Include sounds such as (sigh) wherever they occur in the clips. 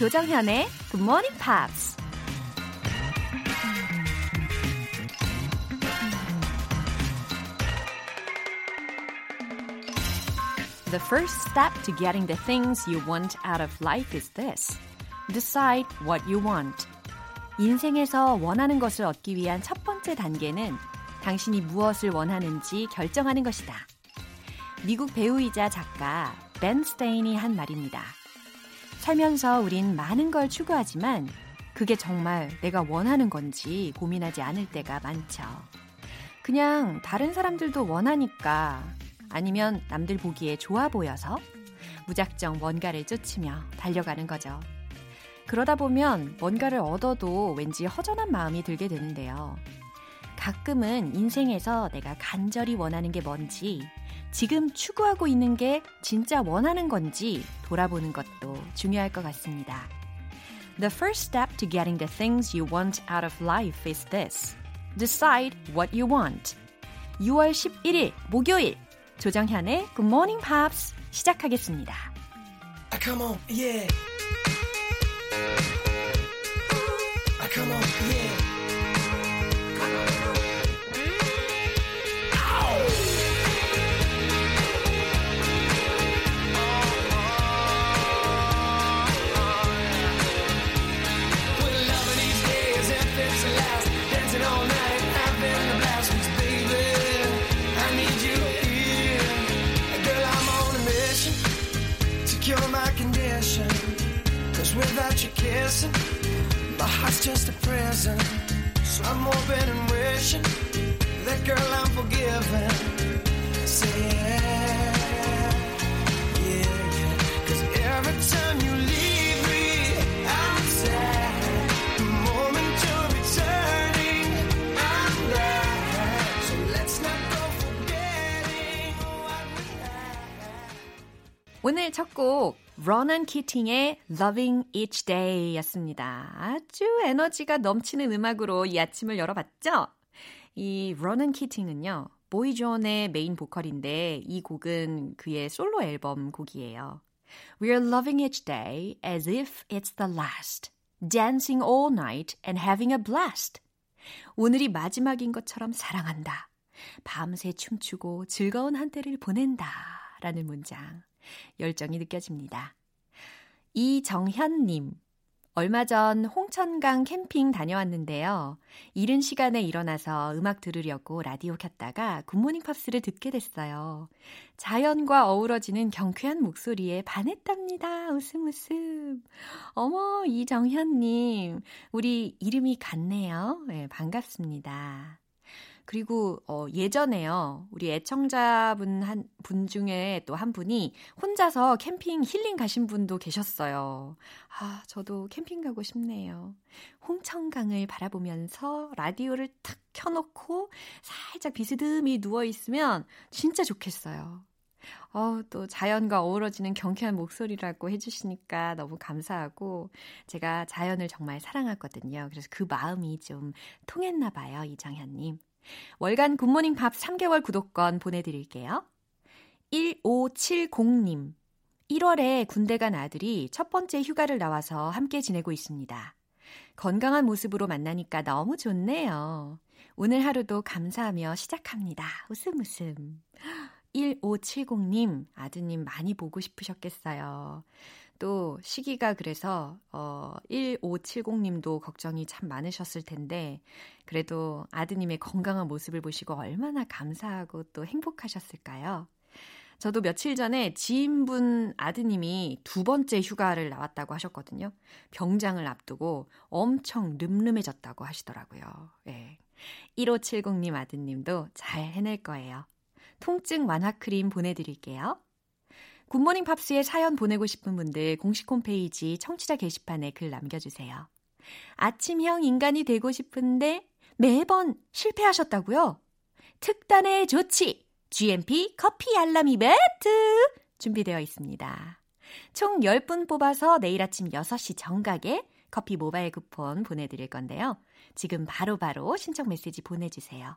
조정현의 Good Morning Pops. The first step to getting the things you want out of life is this. Decide what you want. 인생에서 원하는 것을 얻기 위한 첫 번째 단계는 당신이 무엇을 원하는지 결정하는 것이다. 미국 배우이자 작가 벤 스테인이 한 말입니다. 살면서 우린 많은 걸 추구하지만 그게 정말 내가 원하는 건지 고민하지 않을 때가 많죠. 그냥 다른 사람들도 원하니까 아니면 남들 보기에 좋아 보여서 무작정 뭔가를 쫓으며 달려가는 거죠. 그러다 보면 뭔가를 얻어도 왠지 허전한 마음이 들게 되는데요. 가끔은 인생에서 내가 간절히 원하는 게 뭔지, 지금 추구하고 있는 게 진짜 원하는 건지 돌아보는 것도 중요할 것 같습니다. The first step to getting the things you want out of life is this. Decide what you want. 6월 11일 목요일 조정현의 Good Morning Pops 시작하겠습니다. Come on, yeah. without you kissing, my heart's just a prison. So I'm hoping and wishing that girl I'm forgiven. Say yeah, yeah, yeah. Cause every time you leave me, I'm sad. The moment you're returning, I'm glad. So let's not go forgetting what we had. 오늘 첫 곡 로난 키팅의 Loving Each Day 였습니다. 아주 에너지가 넘치는 음악으로 이 아침을 열어봤죠? 이 로난 키팅은요. 보이존의 메인 보컬인데 이 곡은 그의 솔로 앨범 곡이에요. We're loving each day as if it's the last. Dancing all night and having a blast. 오늘이 마지막인 것처럼 사랑한다. 밤새 춤추고 즐거운 한때를 보낸다. 라는 문장. 열정이 느껴집니다. 이정현님. 얼마 전 홍천강 캠핑 다녀왔는데요. 이른 시간에 일어나서 음악 들으려고 라디오 켰다가 굿모닝 팝스를 듣게 됐어요. 자연과 어우러지는 경쾌한 목소리에 반했답니다. 웃음 웃음. 어머, 이정현님. 우리 이름이 같네요. 네, 반갑습니다. 그리고 어, 예전에요. 우리 애청자분 한 분 중에 또 한 분이 혼자서 캠핑 힐링 가신 분도 계셨어요. 아, 저도 캠핑 가고 싶네요. 홍천강을 바라보면서 라디오를 탁 켜놓고 살짝 비스듬히 누워 있으면 진짜 좋겠어요. 어, 또 자연과 어우러지는 경쾌한 목소리라고 해주시니까 너무 감사하고 제가 자연을 정말 사랑하거든요. 그래서 그 마음이 좀 통했나 봐요, 이정현님. 월간 굿모닝 밥 3개월 구독권 보내드릴게요. 1570님. 1월에 군대 간 아들이 첫 번째 휴가를 나와서 함께 지내고 있습니다. 건강한 모습으로 만나니까 너무 좋네요. 오늘 하루도 감사하며 시작합니다. 웃음 웃음. 1570님, 아드님 많이 보고 싶으셨겠어요. 또 시기가 그래서 어 1570님도 걱정이 참 많으셨을 텐데 그래도 아드님의 건강한 모습을 보시고 얼마나 감사하고 또 행복하셨을까요? 저도 며칠 전에 지인분 아드님이 두 번째 휴가를 나왔다고 하셨거든요. 병장을 앞두고 엄청 늠름해졌다고 하시더라고요. 예. 1570님 아드님도 잘 해낼 거예요. 통증 완화 크림 보내드릴게요. 굿모닝 팝스에 사연 보내고 싶은 분들 공식 홈페이지 청취자 게시판에 글 남겨주세요. 아침형 인간이 되고 싶은데 매번 실패하셨다고요? 특단의 조치! GMP 커피 알람 이벤트! 준비되어 있습니다. 총 10분 뽑아서 내일 아침 6시 정각에 커피 모바일 쿠폰 보내드릴 건데요. 지금 바로바로 바로 신청 메시지 보내주세요.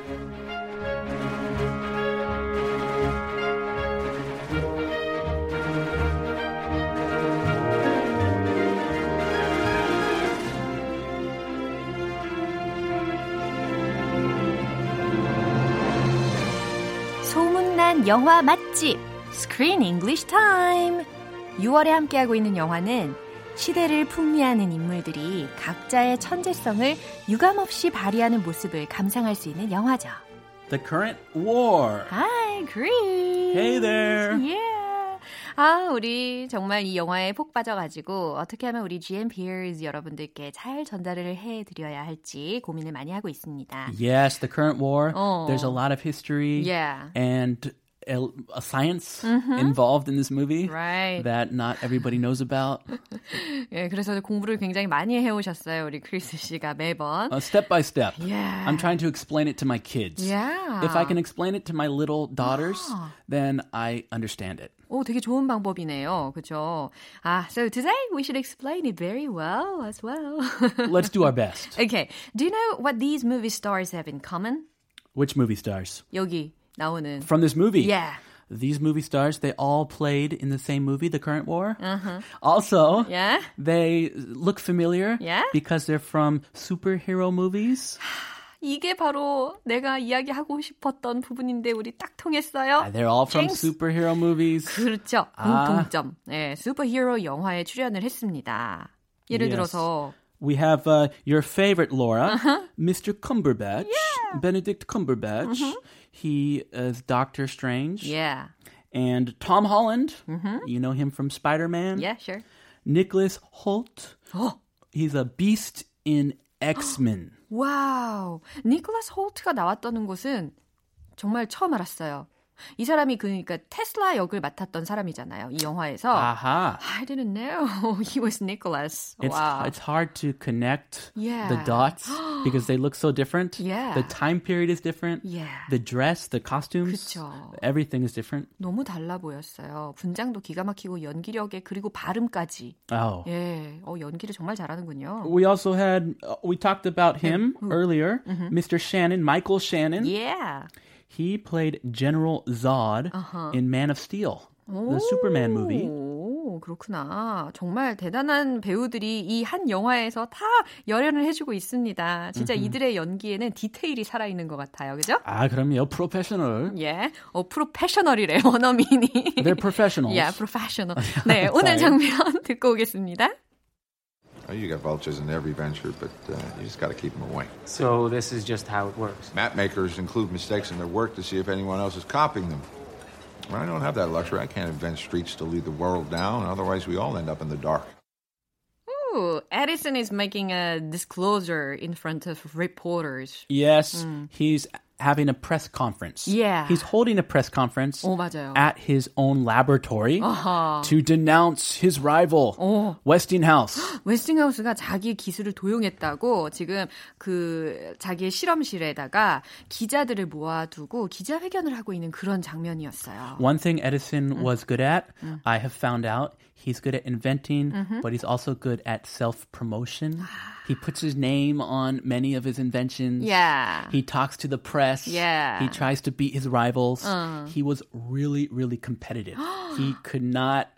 소문난 영화 맛집 Screen English Time 6월에 함께하고 있는 영화는 시대를 풍미하는 인물들이 각자의 천재성을 유감없이 발휘하는 모습을 감상할 수 있는 영화죠. The current war. Hi, Chris. Hey there. Yeah. 아, 우리 정말 이 영화에 폭 빠져가지고 어떻게 하면 우리 GM Peers 여러분들께 잘 전달을 해드려야 할지 고민을 많이 하고 있습니다. Yes, the current war. Oh. There's a lot of history Yeah. and a, a science involved in this movie Right. that not everybody knows about. (laughs) 예, 그래서 공부를 굉장히 많이 해오셨어요, 우리 크리스 씨가 매번. Uh, step by step. Yeah. I'm trying to explain it to my kids. Yeah. If I can explain it to my little daughters, Ah. then I understand it. 오, 되게 좋은 방법이네요. 그죠? 아, so today we should explain it very well as well. (laughs) Let's do our best. okay. Do you know what these movie stars have in common? Which movie stars? 여기 나오는. From this movie. Yeah. These movie stars, they all played in the same movie, The Current War. Also, Yeah. they look familiar Yeah? because they're from superhero movies. (sighs) 이게 바로 내가 이야기하고 싶었던 부분인데 우리 딱 통했어요. They're all from Jinx. superhero movies. 그렇죠. 아. 공통점. 네, 슈퍼히어로 영화에 출연을 했습니다. 예를 Yes. 들어서 We have uh, your favorite Laura, Mr. Cumberbatch, Benedict Cumberbatch. He is Doctor Strange. yeah. And Tom Holland, you know him from Spider Man. Yeah, sure. Nicholas Holt, 어, he's a beast in X Men. (gasps) 와우. 니콜라스 홀트가 나왔다는 것은 정말 처음 알았어요. 이 사람이 그러니까 테슬라 역을 맡았던 사람이잖아요. 이 영화에서. Aha. I didn't know he was Nicholas. It's wow. it's hard to connect Yeah. the dots because they look so different. Yeah. The time period is different. Yeah. The dress, the costumes, 그쵸. everything is different. 너무 달라 보였어요. 분장도 기가 막히고 연기력에 그리고 발음까지. Oh. 예, 어 연기를 정말 잘하는군요. We also had uh, we talked about him earlier, Mr. Shannon, Michael Shannon. Yeah. He played General Zod in Man of Steel, the Superman movie. 오, 그렇구나. 정말 대단한 배우들이 이 한 영화에서 다 열연을 해주고 있습니다. 진짜 이들의 연기에는 디테일이 살아있는 것 같아요. 그죠? 아, 그럼요. Professional. 예. 어, 프로페셔널이래, (laughs) 원어민이. They're professionals. 예, 프로페셔널. (laughs) 네, 오늘 장면 (laughs) 듣고 오겠습니다. Oh, you got vultures in every venture, but uh, you just got to keep them away. So this is just how it works. Map makers include mistakes in their work to see if anyone else is copying them. Well, I don't have that luxury. I can't invent streets to lead the world down. Otherwise, we all end up in the dark. Ooh, Edison is making a disclosure in front of reporters. Yes, he's having a press conference. Yeah. He's holding a press conference 오, 맞아요. at his own laboratory to denounce his rival, Westinghouse. 웨스팅하우스가 자기 기술을 도용했다고 지금 그 자기의 실험실에다가 기자들을 모아두고 기자회견을 하고 있는 그런 장면이었어요. One thing Edison was good at, I have found out, he's good at inventing, but he's also good at self promotion. he puts his name on many of his inventions. Yeah. He talks to the press. Yeah. He tries to beat his rivals. He was really, really competitive. (gasps) he could not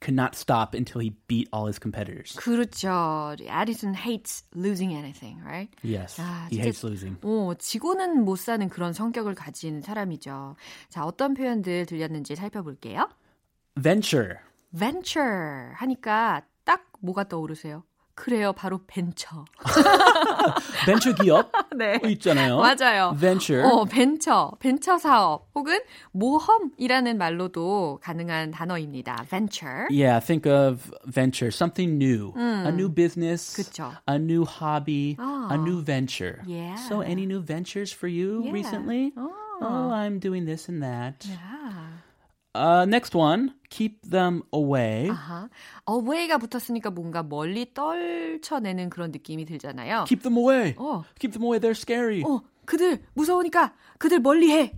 could not stop until he beat all his competitors. 그렇죠. Edison hates losing anything, right? Yes. 아, he 진짜- hates losing. 오, 지고는 못 사는 그런 성격을 가진 사람이죠. 자, 어떤 표현들 들렸는지 살펴볼게요. venture. venture 하니까 딱 뭐가 떠오르세요? 그래요, 바로 벤처. 벤처 기업 (laughs) (laughs) 네. 있잖아요. 맞아요. venture. 어, 벤처, 벤처 사업 혹은 모험이라는 말로도 가능한 단어입니다. venture. Yeah, think of venture, something new, a new business, 그쵸. a new hobby, 아. a new venture. Yeah. So, any new ventures for you Yeah. recently? 어. Oh, I'm doing this and that. 야. Uh, next one, keep them away. 아하. away가 붙었으니까 뭔가 멀리 떨쳐내는 그런 느낌이 들잖아요. Keep them away. 어. Keep them away. They're scary. 어, 그들 무서우니까 그들 멀리해.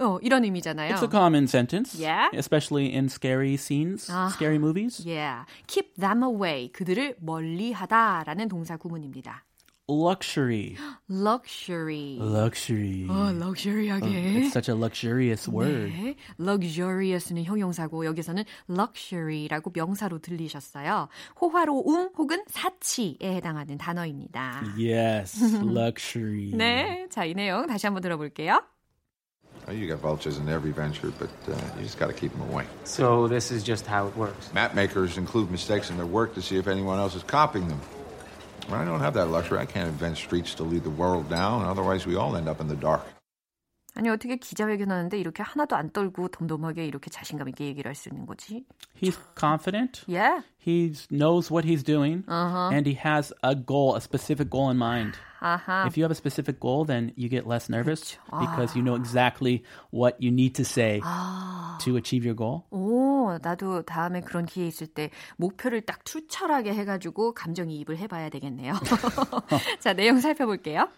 어, 이런 의미잖아요. It's a common sentence, Yeah. especially in scary scenes, 아. scary movies. Yeah. Keep them away. 그들을 멀리 하다라는 동사 구문입니다. Luxury. luxury. Luxury. 어, 럭셔리하게. It's such a luxurious word. 네, luxurious는 형용사고 여기서는 luxury라고 명사로 들리셨어요. 호화로움 혹은 사치에 해당하는 단어입니다. Yes, luxury. 네, 자 이 내용 다시 한번 들어볼게요. You got vultures in every venture, but uh, you just got to keep them away. So this is just how it works. Map makers include mistakes in their work to see if anyone else is copying them. Well, I don't have that luxury. I can't invent streets to lead the world down. Otherwise, we all end up in the dark. 아니 어떻게 기자회견하는데 이렇게 하나도 안 떨고 덤덤하게 이렇게 자신감 있게 얘기를 할 수 있는 거지? He's confident. Yeah. He knows what he's doing, Uh-huh. and he has a goal, a specific goal in mind. 아하. If you have a specific goal, then you get less nervous because you know exactly what you need to say to achieve your goal. 오, 나도 다음에 그런 기회 있을 때 목표를 딱 투철하게 해가지고 감정이입을 해봐야 되겠네요. (laughs) (laughs) 자, 내용 살펴볼게요.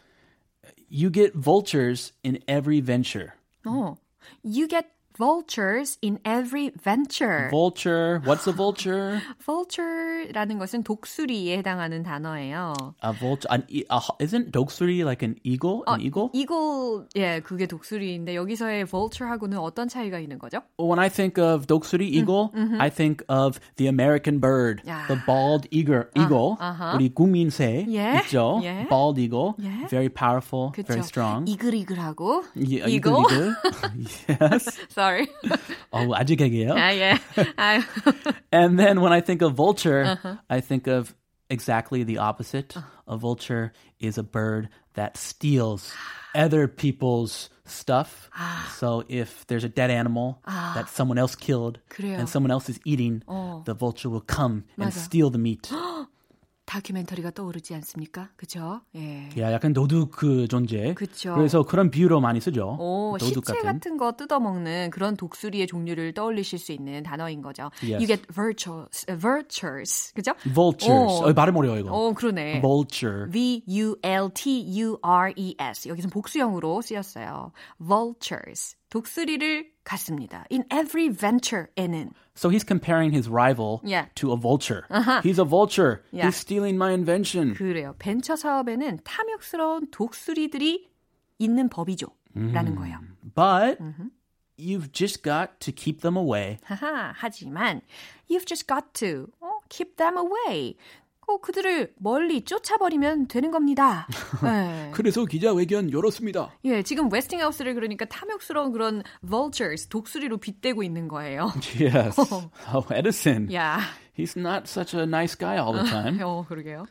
You get vultures in every venture. 어, you get vultures in every venture. Vulture, what's a vulture? (laughs) vulture라는 것은 독수리에 해당하는 단어예요. A vulture, an, e- a, isn't 독수리 like an eagle? An eagle? 이글, 예, 그게 독수리인데 여기서의 vulture하고는 어떤 차이가 있는 거죠? When I think of 독수리 eagle, I think of the American bird, 야. the bald eagle. eagle. 아하. 우리 국민새 예, 있죠? 예. Bald eagle, 예. very powerful, 그쵸? very strong. 이글이글하고 Yeah, eagle. eagle, eagle. (laughs) (laughs) yes. Sorry. (laughs) Oh, 아직 얘기해요. 아, 예. 아유. (laughs) And then when I think of vulture, Uh-huh. I think of exactly the opposite. A vulture is a bird that steals other people's stuff. so if there's a dead animal that someone else killed 그래요. and someone else is eating, 어. the vulture will come and 맞아. steal the meat. (gasps) 다큐멘터리가 떠오르지 않습니까? 그죠? 예. 야, 약간 도둑 그 존재. 그쵸. 그래서 그런 비유로 많이 쓰죠. 오, 도둑 시체 같은. 거 뜯어먹는 그런 독수리의 종류를 떠올리실 수 있는 단어인 거죠. Yes. You get vultures, uh, vultures, 그죠? vultures. 오. 어, 발음 어려워 이거. 오, 그러네. vulture. V-U-L-T-U-R-E-S. 여기서 복수형으로 쓰였어요. vultures. 독수리를 갖습니다. In every venture에는. So he's comparing his rival Yeah. to a vulture. He's a vulture. Yeah. He's stealing my invention. 그래요. 벤처 사업에는 탐욕스러운 독수리들이 있는 법이죠. 라는 거예요. But you've just got to keep them away. 하하, 하지만 you've just got to 어, keep them away. 어, 그들을 멀리 쫓아버리면 되는 겁니다. (laughs) 네. 그래서 기자회견 열었습니다. 예, 지금 웨스팅하우스를 그러니까 탐욕스러운 그런 vultures, 독수리로 빗대고 있는 거예요. Yes. (laughs) Oh, Edison. 야, He's not such a nice guy all the time. (laughs) 어, 그러게요.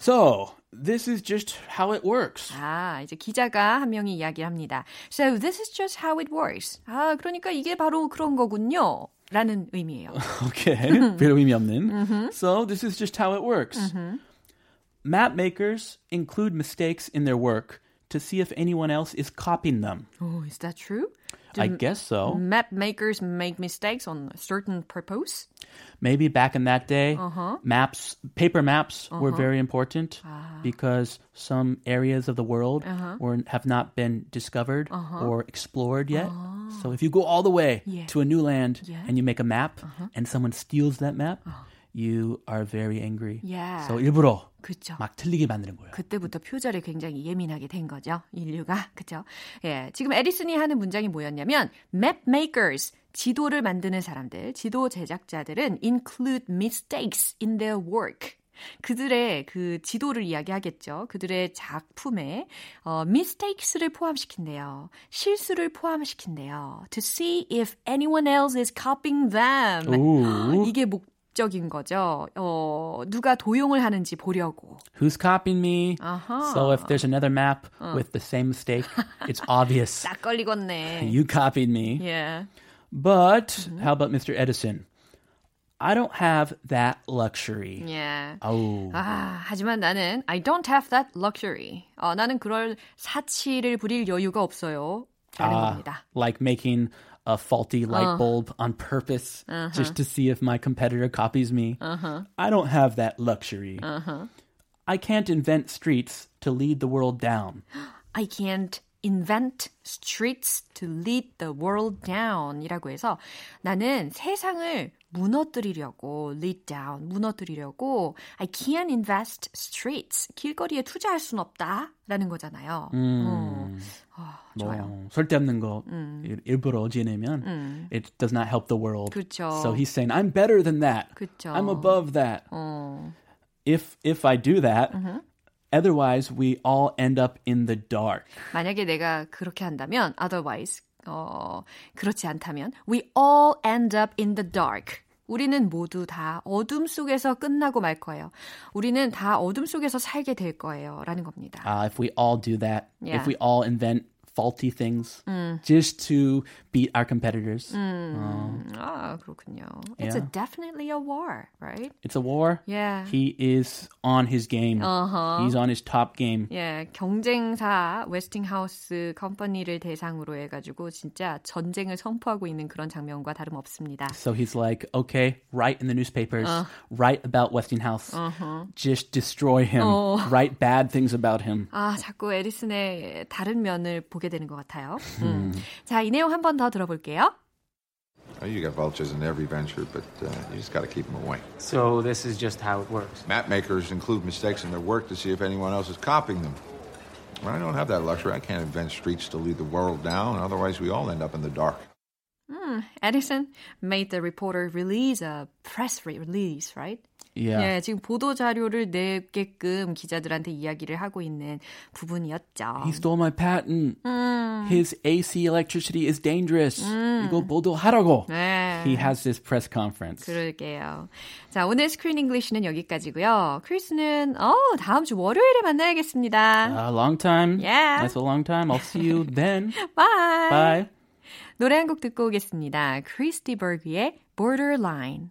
So, this is just how it works. 아, 이제 기자가 한 명이 이야기합니다. So this is just how it works. 아, 그러니까 이게 바로 그런 거군요. 라는 의미예요. (laughs) Okay. 별 의미 없는. So, this is just how it works. Map makers include mistakes in their work to see if anyone else is copying them. Oh, is that true? Do I guess so. map makers make mistakes on certain purpose? Maybe back in that day, uh-huh. maps, paper maps were uh-huh. very important ah. because some areas of the world uh-huh. were have not been discovered or explored yet. Ah. So if you go all the way Yeah. to a new land Yeah. and you make a map and someone steals that map, ah. You are very angry. Yeah. So 일부러 그렇죠. 막 틀리게 만드는 거예요. 그때부터 표절에 굉장히 예민하게 된 거죠. 인류가. (laughs) 그죠? 예. 지금 에디슨이 하는 문장이 뭐였냐면 map makers 지도를 만드는 사람들, 지도 제작자들은 include mistakes in their work. 그들의 그 지도를 이야기하겠죠. 그들의 작품에 어, mistakes를 포함시킨대요. 실수를 포함시킨대요. To see if anyone else is copying them. Ooh. (gasps) 이게 목 적인 거죠. 어, 누가 도용을 하는지 보려고. Who's copying me? 아하. So if there's another map with the same mistake, it's obvious. 딱 걸리겠네. You copied me. Yeah. But how about Mr. Edison? I don't have that luxury. Yeah. Oh. 아, 하지만 나는 I don't have that luxury. 어, 나는 그럴 사치를 부릴 여유가 없어요. 라는 Ah, 겁니다. like making a faulty light bulb on purpose just to see if my competitor copies me. I don't have that luxury. I can't invent streets to lead the world down. (gasps) I can't invent streets to lead the world down 이라고 해서 나는 세상을 무너뜨리려고 lead down 무너뜨리려고 I can't invest streets 길거리에 투자할 순 없다 라는 거잖아요. 어. 아, 좋아요. 뭐, 쓸데없는 거 일- 일부러 지내면 it does not help the world. 그렇죠. So he's saying I'm better than that. 그렇죠. I'm above that. 어. If if I do that, otherwise we all end up in the dark. 만약에 내가 그렇게 한다면 otherwise 어, 그렇지 않다면 we all end up in the dark. 우리는 모두 다 어둠 속에서 끝나고 말 거예요. 우리는 다 어둠 속에서 살게 될 거예요. 라는 겁니다. Uh, if we all do that, Yeah. if we all invent faulty things just to beat our competitors, 음, 아, 그렇군요. It's a Yeah. definitely a war, right? it's a war. Yeah. He is on his game. He's on his top game. 예, 경쟁사 웨스팅하우스 컴퍼니를 대상으로 해가지고 진짜 전쟁을 선포하고 있는 그런 장면과 다름없습니다. So he's like, okay, write in the newspapers, write about Westinghouse, just destroy him, write bad things about him. 아, 자꾸 에디슨의 다른 면을 보게 되는 것 같아요. 음. 자, 이 내용 한 번 더 들어볼게요. Well, you got vultures in every venture, but uh, you just got to keep them away. So this is just how it works. Map makers include mistakes in their work to see if anyone else is copying them. Well, I don't have that luxury. I can't invent streets to lead the world down. Otherwise, we all end up in the dark. Edison made the reporter release a press release, right? Yeah. 예, 지금 보도 자료를 내게끔 기자들한테 이야기를 하고 있는 부분이었죠. He stole my patent. His AC electricity is dangerous. 이거 보도하라고. 네. He has this press conference. 그러게요. 자, 오늘 스크린 잉글리시는 여기까지고요. 크리스는 어, 다음 주 월요일에 만나야겠습니다. A long time. Yeah. That's a long time. I'll see you then. Bye. Bye. 노래 한 곡 듣고 오겠습니다. 크리스티 버그의 Borderline.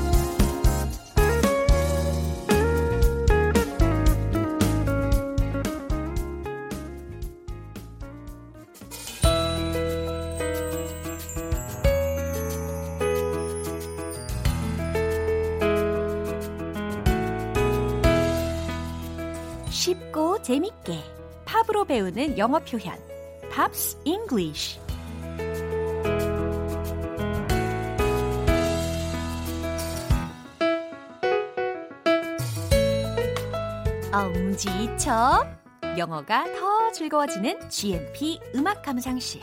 재밌게 팝으로 배우는 영어 표현 Pops English. 엄지척. 영어가 더 즐거워지는 GMP 음악 감상실.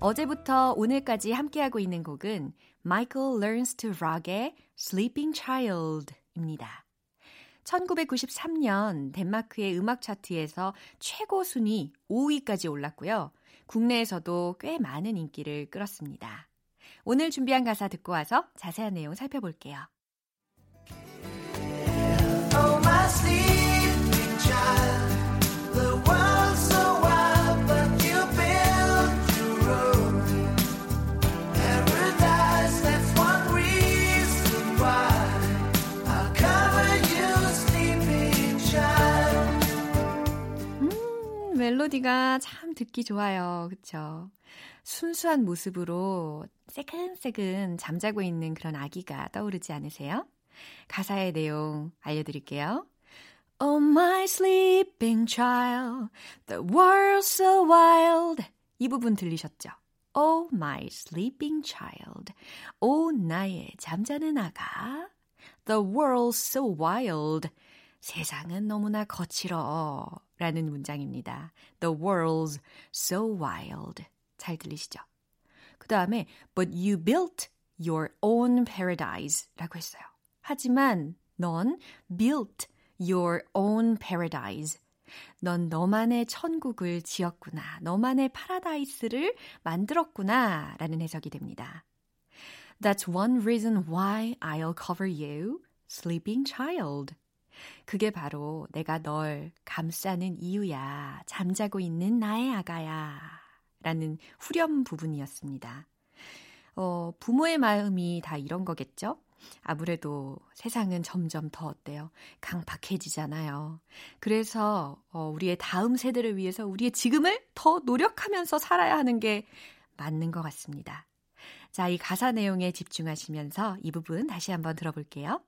어제부터 오늘까지 함께하고 있는 곡은 Michael Learns to Rock의 Sleeping Child입니다. 1993년 덴마크의 음악 차트에서 최고 순위 5위까지 올랐고요. 국내에서도 꽤 많은 인기를 끌었습니다. 오늘 준비한 가사 듣고 와서 자세한 내용 살펴볼게요. 멜로디가 참 듣기 좋아요. 그쵸? 순수한 모습으로 새근새근 잠자고 있는 그런 아기가 떠오르지 않으세요? 가사의 내용 알려드릴게요. Oh, my sleeping child, the world's so wild. 이 부분 들리셨죠? Oh, my sleeping child. 오, 나의 잠자는 아가. The world's so wild. 세상은 너무나 거칠어. 라는 문장입니다. The world's so wild. 잘 들리시죠? 그 다음에, but you built your own paradise 라고 했어요. 하지만 넌 built your own paradise. 넌 너만의 천국을 지었구나. 너만의 파라다이스를 만들었구나. 라는 해석이 됩니다. That's one reason why I'll cover you, sleeping child. 그게 바로 내가 널 감싸는 이유야. 잠자고 있는 나의 아가야. 라는 후렴 부분이었습니다. 어, 부모의 마음이 다 이런 거겠죠? 아무래도 세상은 점점 더 어때요? 강박해지잖아요. 그래서 어, 우리의 다음 세대를 위해서 우리의 지금을 더 노력하면서 살아야 하는 게 맞는 것 같습니다. 자, 이 가사 내용에 집중하시면서 이 부분 다시 한번 들어볼게요.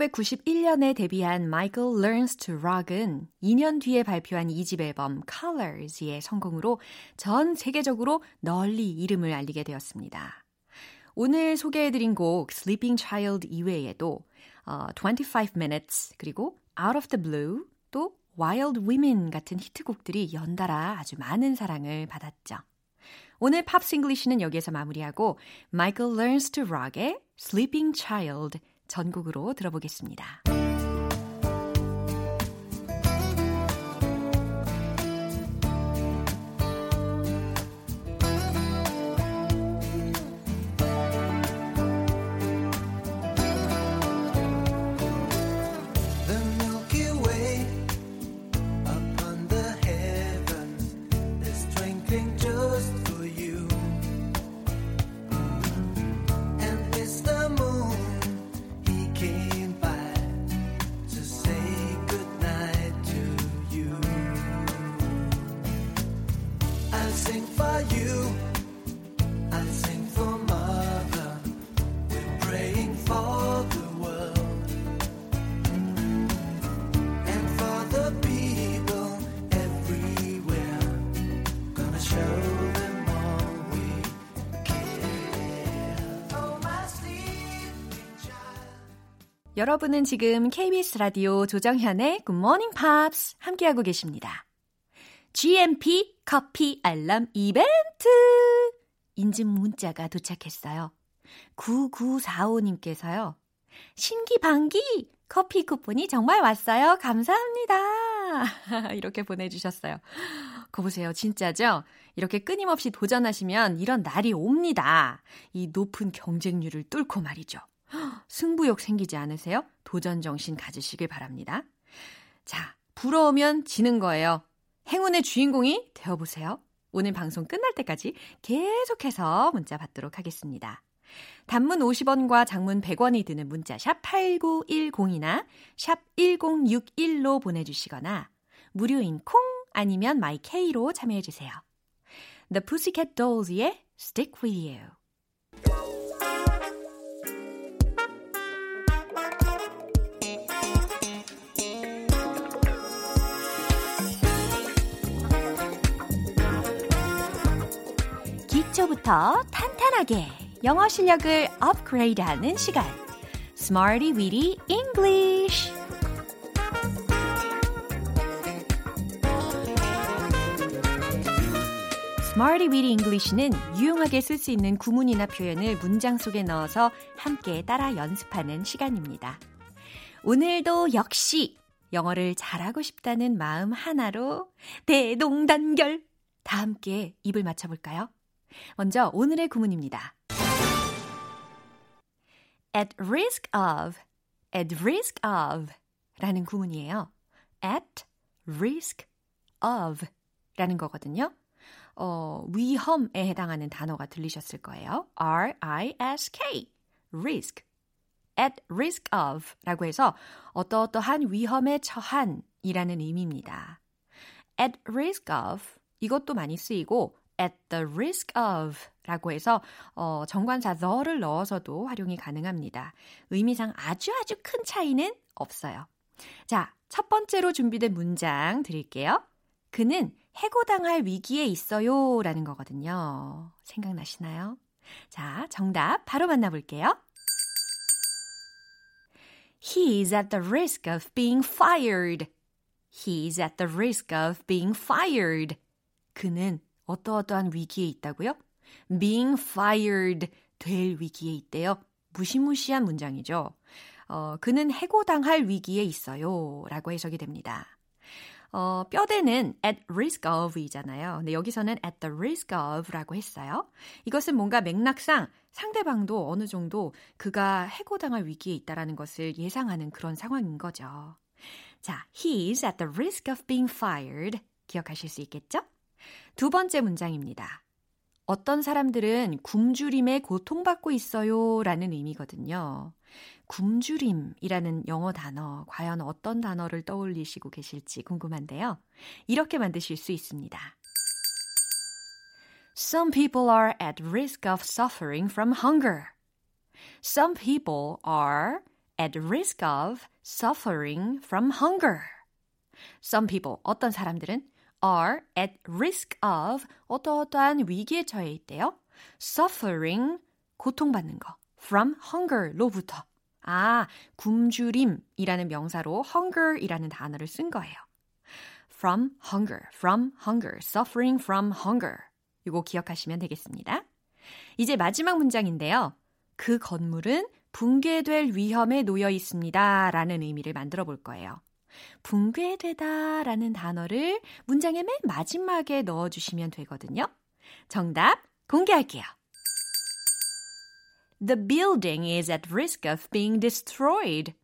1991년에 데뷔한 Michael Learns to Rock은 2년 뒤에 발표한 2집 앨범 Colors의 성공으로 전 세계적으로 널리 이름을 알리게 되었습니다. 오늘 소개해드린 곡 Sleeping Child 이외에도 어, 25 Minutes 그리고 Out of the Blue 또 Wild Women 같은 히트곡들이 연달아 아주 많은 사랑을 받았죠. 오늘 Pops English는 여기에서 마무리하고 Michael Learns to Rock의 Sleeping Child 전곡으로 들어보겠습니다. 여러분은 지금 KBS 라디오 조정현의 Good Morning Pops 함께하고 계십니다. GMP 커피 알람 이벤트! 인증 문자가 도착했어요. 9945님께서요. 신기방기! 커피 쿠폰이 정말 왔어요. 감사합니다. (laughs) 이렇게 보내주셨어요. 거 보세요. 진짜죠? 이렇게 끊임없이 도전하시면 이런 날이 옵니다. 이 높은 경쟁률을 뚫고 말이죠. 승부욕 생기지 않으세요? 도전 정신 가지시길 바랍니다. 자, 부러우면 지는 거예요. 행운의 주인공이 되어보세요. 오늘 방송 끝날 때까지 계속해서 문자 받도록 하겠습니다. 단문 50원과 장문 100원이 드는 문자 샵 8910이나 샵 1061로 보내주시거나 무료인 콩 아니면 마이케이로 참여해주세요. The Pussycat Dolls의 Stick With You 기초부터 탄탄하게 영어 실력을 업그레이드하는 시간 Smarty Weedy English Smarty Weedy English는 유용하게 쓸 수 있는 구문이나 표현을 문장 속에 넣어서 함께 따라 연습하는 시간입니다. 오늘도 역시 영어를 잘하고 싶다는 마음 하나로 대동단결 다 함께 입을 맞춰볼까요? 먼저 오늘의 구문입니다. at risk of, at risk of 라는 구문이에요. at risk of 라는 거거든요. 어, 위험에 해당하는 단어가 들리셨을 거예요. R-I-S-K, risk. at risk of 라고 해서 어떠어떠한 위험에 처한 이라는 의미입니다. at risk of 이것도 많이 쓰이고 at the risk of 라고 해서 어, 정관사 the를 넣어서도 활용이 가능합니다. 의미상 아주 아주 큰 차이는 없어요. 자, 첫 번째로 준비된 문장 드릴게요. 그는 해고당할 위기에 있어요 라는 거거든요. 생각나시나요? 자, 정답 바로 만나볼게요. He is at the risk of being fired. He is at the risk of being fired. 그는 어떠어떠한 위기에 있다고요? being fired 될 위기에 있대요. 무시무시한 문장이죠. 어, 그는 해고당할 위기에 있어요. 라고 해석이 됩니다. 어, 뼈대는 at risk of 이잖아요. 근데 여기서는 at the risk of 라고 했어요. 이것은 뭔가 맥락상 상대방도 어느 정도 그가 해고당할 위기에 있다라는 것을 예상하는 그런 상황인 거죠. 자, he is at the risk of being fired. 기억하실 수 있겠죠? 두 번째 문장입니다. 어떤 사람들은 굶주림에 고통받고 있어요 라는 의미거든요. 굶주림이라는 영어 단어, 과연 어떤 단어를 떠올리시고 계실지 궁금한데요. 이렇게 만드실 수 있습니다. Some people are at risk of suffering from hunger. Some people are at risk of suffering from hunger. Some people, 어떤 사람들은 are at risk of 어떠어떠한 위기에 처해 있대요. suffering, 고통받는 거. from hunger로부터. 아, 굶주림이라는 명사로 hunger이라는 단어를 쓴 거예요. from hunger, from hunger, suffering from hunger. 이거 기억하시면 되겠습니다. 이제 마지막 문장인데요. 그 건물은 붕괴될 위험에 놓여 있습니다. 라는 의미를 만들어 볼 거예요. 붕괴되다 라는 단어를 문장의 맨 마지막에 넣어주시면 되거든요. 정답 공개할게요. The building is at risk of being destroyed.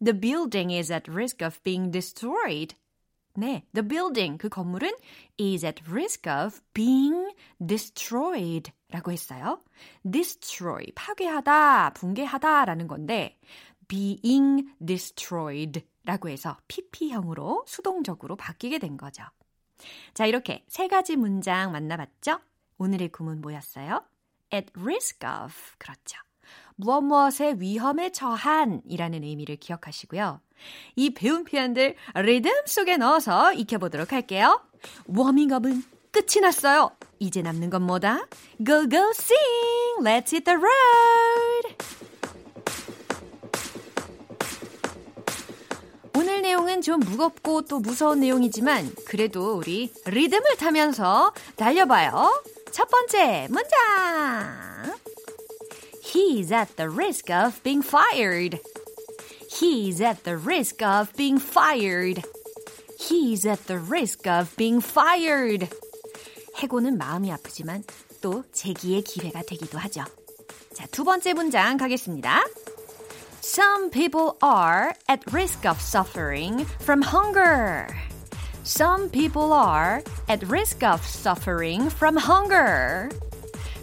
The building is at risk of being destroyed. 네, the building, 그 건물은 is at risk of being destroyed 라고 했어요. destroy, 파괴하다, 붕괴하다 라는 건데 being destroyed 라고 해서 PP형으로 수동적으로 바뀌게 된 거죠. 자, 이렇게 세 가지 문장 만나봤죠? 오늘의 구문 뭐였어요? at risk of. 그렇죠. 무엇 무엇의 위험에 처한 이라는 의미를 기억하시고요. 이 배운 표현들 리듬 속에 넣어서 익혀보도록 할게요. 워밍업은 끝이 났어요. 이제 남는 건 뭐다? Go go sing! Let's hit the road! 오늘 내용은 좀 무겁고 또 무서운 내용이지만 그래도 우리 리듬을 타면서 달려봐요. 첫 번째 문장. He's at the risk of being fired. He's at the risk of being fired. He's at the risk of being fired. 해고는 마음이 아프지만 또 재기의 기회가 되기도 하죠. 자, 두 번째 문장 가겠습니다. Some people are at risk of suffering from hunger. Some people are at risk of suffering from hunger.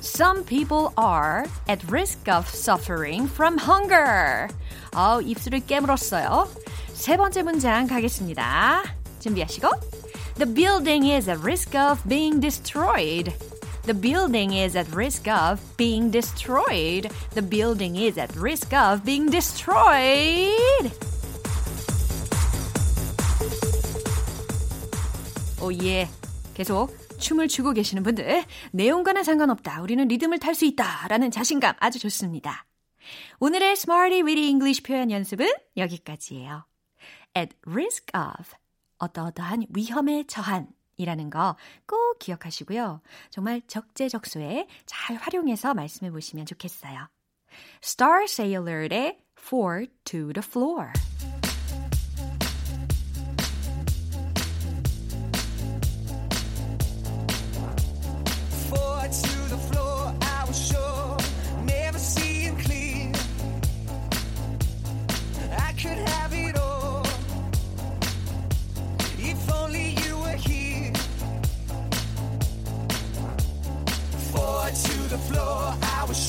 Some people are at risk of suffering from hunger. 어, 입술을 깨물었어요. 세 번째 문장 가겠습니다. 준비하시고. The building is at risk of being destroyed. The building is at risk of being destroyed. The building is at risk of being destroyed. 오, 예. 계속 춤을 추고 계시는 분들, 내용과는 상관없다. 우리는 리듬을 탈 수 있다. 라는 자신감 아주 좋습니다. 오늘의 Smarty Weedy English 표현 연습은 여기까지예요. At risk of. 어떠어떠한 위험에 처한. 이라는 거 꼭 기억하시고요. 정말 적재적소에 잘 활용해서 말씀해 보시면 좋겠어요. Star Sailor의 Four to the Floor.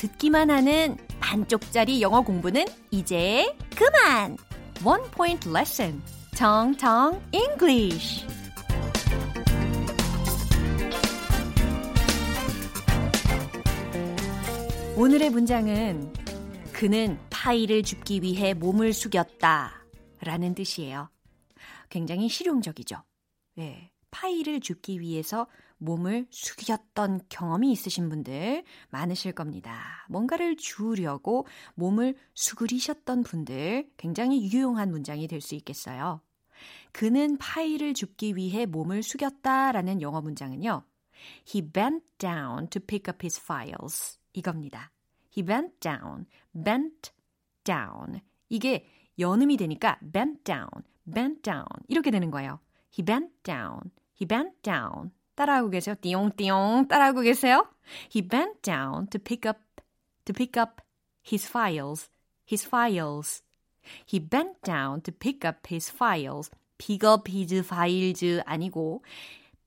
듣기만 하는 반쪽짜리 영어 공부는 이제 그만! One Point Lesson. 정정 English. 오늘의 문장은 그는 파이를 줍기 위해 몸을 숙였다 라는 뜻이에요. 굉장히 실용적이죠. 네, 파이를 줍기 위해서 몸을 숙였던 경험이 있으신 분들 많으실 겁니다. 뭔가를 주우려고 몸을 수그리셨던 분들 굉장히 유용한 문장이 될 수 있겠어요. 그는 파이를 줍기 위해 몸을 숙였다 라는 영어 문장은요. He bent down to pick up his files. 이겁니다. He bent down, bent down. 이게 연음이 되니까 bent down, bent down 이렇게 되는 거예요. He bent down, he bent down. 따라하고 계세요? 띠용띠용 따라하고 계세요? He bent down to pick up, to pick up his files, his files. He bent down to pick up his files. pick up his files 아니고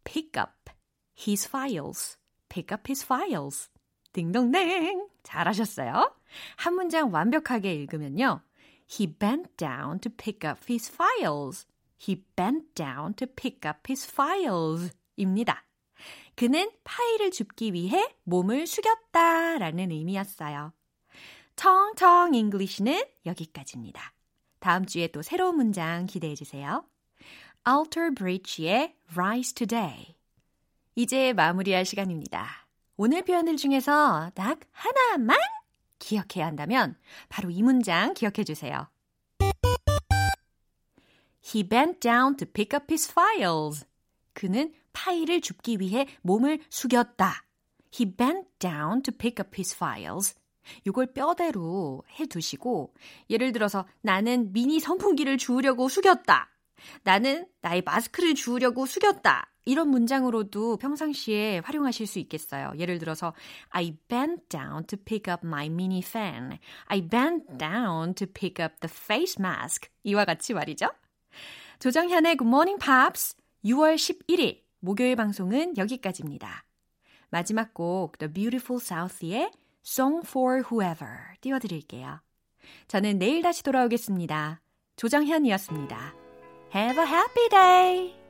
pick up his files, pick up his files. 딩동댕! 잘하셨어요. 한 문장 완벽하게 읽으면요. He bent down to pick up his files. He bent down to pick up his files. 입니다. 그는 파일을 줍기 위해 몸을 숙였다 라는 의미였어요. 척척 English는 여기까지입니다. 다음 주에 또 새로운 문장 기대해 주세요. Alter Bridge의 Rise Today. 이제 마무리할 시간입니다. 오늘 표현들 중에서 딱 하나만 기억해야 한다면 바로 이 문장 기억해 주세요. He bent down to pick up his files. 그는 파일을 줍기 위해 몸을 숙였다. He bent down to pick up his files. 이걸 뼈대로 해 두시고 예를 들어서 나는 미니 선풍기를 주우려고 숙였다. 나는 나의 마스크를 주우려고 숙였다. 이런 문장으로도 평상시에 활용하실 수 있겠어요. 예를 들어서 I bent down to pick up my mini fan. I bent down to pick up the face mask. 이와 같이 말이죠. 조정현의 Good Morning Pops 6월 11일 목요일 방송은 여기까지입니다. 마지막 곡 The Beautiful South의 Song for Whoever 띄워드릴게요. 저는 내일 다시 돌아오겠습니다. 조정현이었습니다. Have a happy day!